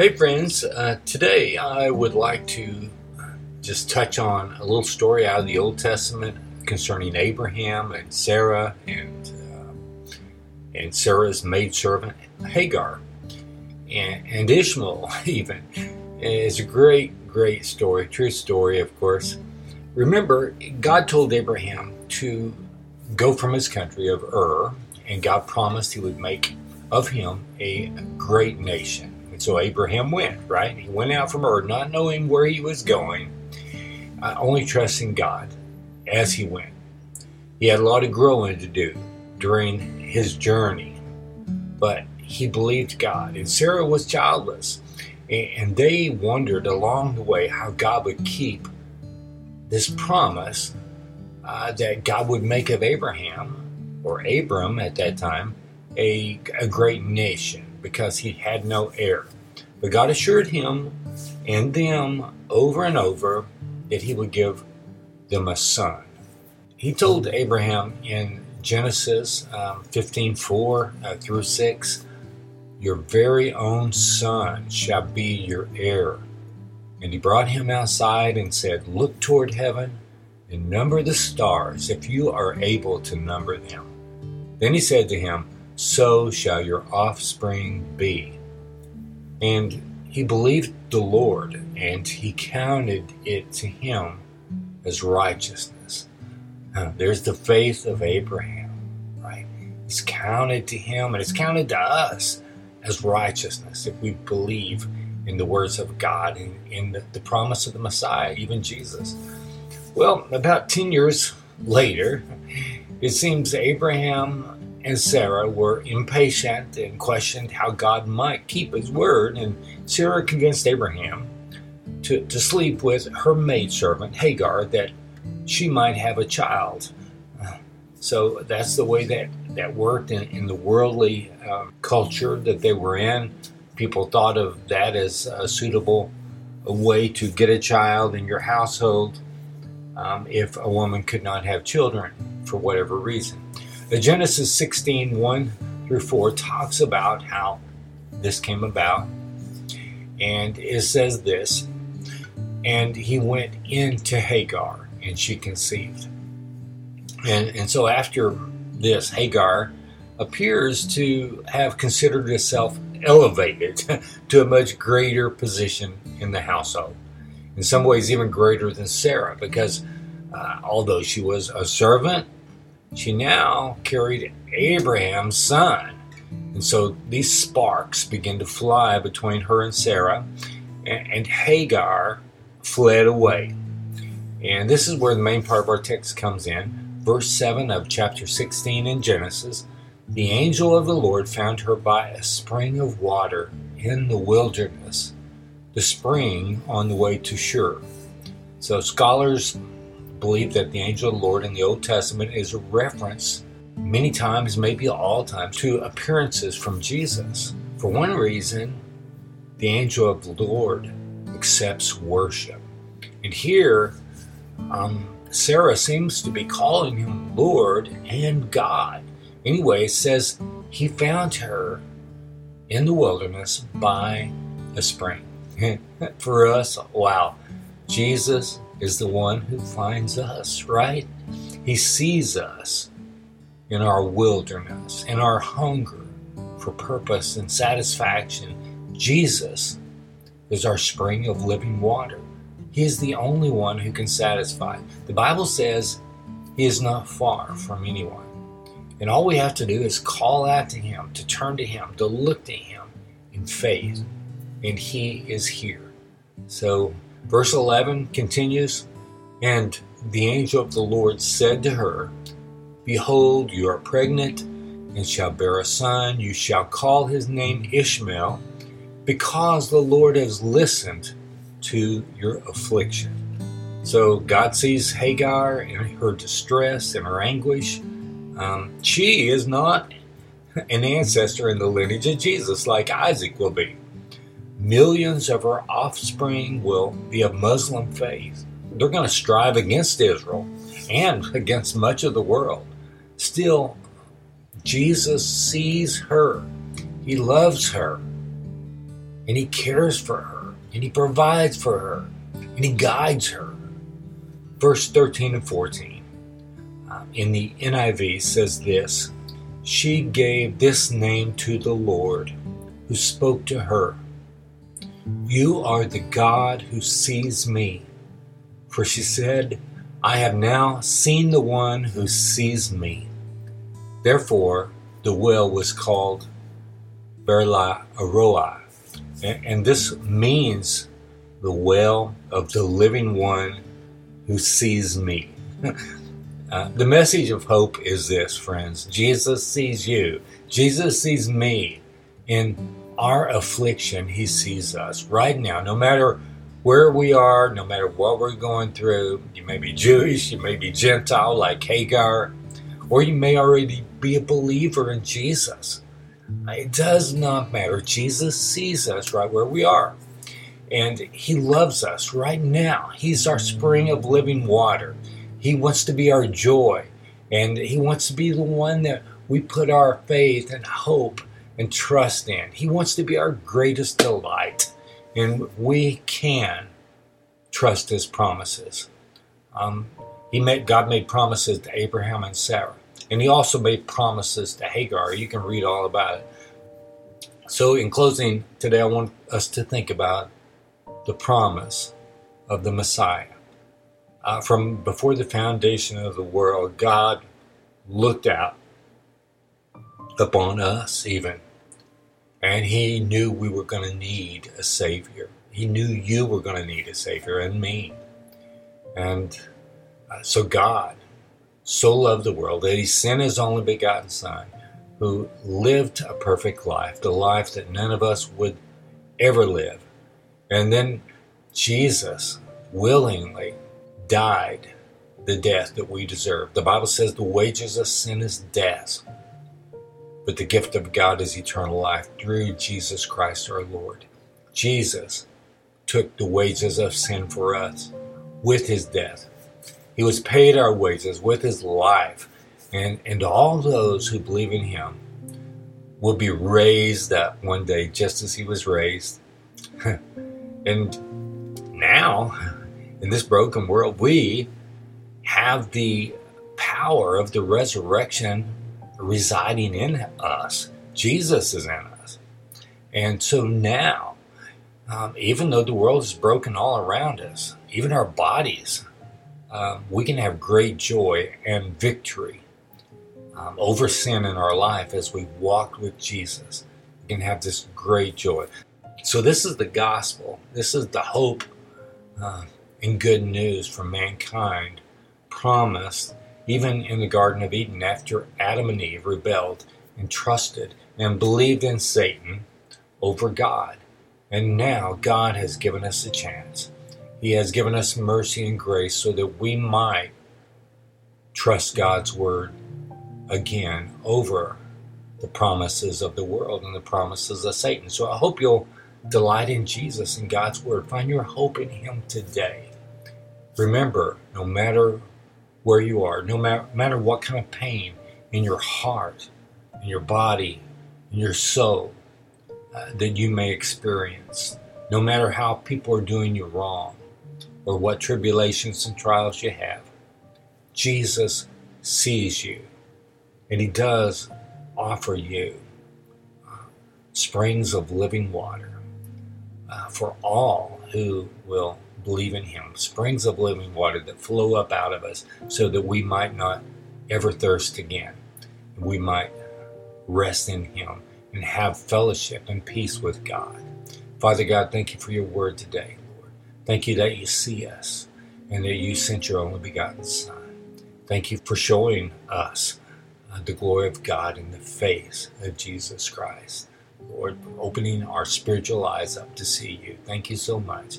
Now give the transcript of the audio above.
Hey, friends. Uh, today I would like to just touch on a little story out of the Old Testament concerning Abraham and Sarah and uh, and Sarah's maidservant Hagar and, and Ishmael. Even it's a great, great story, true story, of course. Remember, God told Abraham to go from his country of Ur, and God promised He would make of him a great nation and so Abraham went, right? He went out from Ur, not knowing where he was going, uh, only trusting God as he went. He had a lot of growing to do during his journey, but he believed God. And Sarah was childless. And they wondered along the way how God would keep this promise uh, that God would make of Abraham, or Abram at that time, a, a great nation because he had no heir. But God assured him and them over and over that he would give them a son. He told Abraham in Genesis um, 15 4 uh, through 6, Your very own son shall be your heir. And he brought him outside and said, Look toward heaven and number the stars, if you are able to number them. Then he said to him, So shall your offspring be. And he believed the Lord, and he counted it to him as righteousness. Now, there's the faith of Abraham, right? It's counted to him, and it's counted to us as righteousness if we believe in the words of God and in the, the promise of the Messiah, even Jesus. Well, about 10 years later, it seems Abraham and Sarah were impatient and questioned how God might keep his word, and Sarah convinced Abraham to, to sleep with her maidservant Hagar that she might have a child. So that's the way that, that worked in, in the worldly um, culture that they were in. People thought of that as a suitable a way to get a child in your household um, if a woman could not have children for whatever reason. Genesis 16 1 through 4 talks about how this came about. And it says this And he went into Hagar, and she conceived. And, and so after this, Hagar appears to have considered herself elevated to a much greater position in the household. In some ways, even greater than Sarah, because uh, although she was a servant she now carried Abraham's son. And so these sparks begin to fly between her and Sarah, and Hagar fled away. And this is where the main part of our text comes in. Verse 7 of chapter 16 in Genesis The angel of the Lord found her by a spring of water in the wilderness, the spring on the way to Shur. So scholars believe that the angel of the Lord in the Old Testament is a reference, many times, maybe all times, to appearances from Jesus. For one reason, the angel of the Lord accepts worship. And here, um, Sarah seems to be calling him Lord and God. Anyway, says he found her in the wilderness by a spring. For us, wow, Jesus is the one who finds us, right? He sees us in our wilderness, in our hunger for purpose and satisfaction. Jesus is our spring of living water. He is the only one who can satisfy. The Bible says He is not far from anyone. And all we have to do is call out to Him, to turn to Him, to look to Him in faith. And He is here. So Verse 11 continues And the angel of the Lord said to her, Behold, you are pregnant and shall bear a son. You shall call his name Ishmael, because the Lord has listened to your affliction. So God sees Hagar and her distress and her anguish. Um, she is not an ancestor in the lineage of Jesus like Isaac will be. Millions of her offspring will be of Muslim faith. They're going to strive against Israel and against much of the world. Still, Jesus sees her, He loves her, and He cares for her, and He provides for her, and He guides her. Verse 13 and 14 uh, in the NIV says this She gave this name to the Lord who spoke to her You are the God who sees me. For she said, I have now seen the one who sees me. Therefore, the well was called Berla Aroi, and this means the well of the living one who sees me. uh, the message of hope is this, friends Jesus sees you, Jesus sees me. In our affliction, He sees us right now, no matter where we are, no matter what we're going through. You may be Jewish, you may be Gentile like Hagar, or you may already be a believer in Jesus. It does not matter. Jesus sees us right where we are. And He loves us right now. He's our spring of living water. He wants to be our joy. And He wants to be the one that we put our faith and hope and trust in. He wants to be our greatest delight. And we can trust His promises. Um, he made, God made promises to Abraham and Sarah. And he also made promises to Hagar. You can read all about it. So, in closing, today I want us to think about the promise of the Messiah. Uh, from before the foundation of the world, God looked out upon us, even, and He knew we were going to need a Savior. He knew you were going to need a Savior, and me. And uh, so, God so loved the world that he sent his only begotten Son, who lived a perfect life, the life that none of us would ever live. And then Jesus willingly died the death that we deserve. The Bible says the wages of sin is death, but the gift of God is eternal life through Jesus Christ our Lord. Jesus took the wages of sin for us with his death he was paid our wages with his life. And, and all those who believe in him will be raised up one day just as he was raised. and now, in this broken world, we have the power of the resurrection residing in us. Jesus is in us. And so now, um, even though the world is broken all around us, even our bodies um, we can have great joy and victory um, over sin in our life as we walk with Jesus. We can have this great joy. So, this is the gospel. This is the hope uh, and good news for mankind promised even in the Garden of Eden after Adam and Eve rebelled and trusted and believed in Satan over God. And now God has given us a chance he has given us mercy and grace so that we might trust God's word again over the promises of the world and the promises of Satan. So I hope you'll delight in Jesus and God's word. Find your hope in Him today. Remember, no matter where you are, no matter, matter what kind of pain in your heart, in your body, in your soul uh, that you may experience, no matter how people are doing you wrong, or what tribulations and trials you have. Jesus sees you, and He does offer you uh, springs of living water uh, for all who will believe in Him. Springs of living water that flow up out of us so that we might not ever thirst again. We might rest in Him and have fellowship and peace with God. Father God, thank you for your word today. Lord. Thank you that you see us and that you sent your only begotten Son. Thank you for showing us uh, the glory of God in the face of Jesus Christ. Lord, opening our spiritual eyes up to see you. Thank you so much.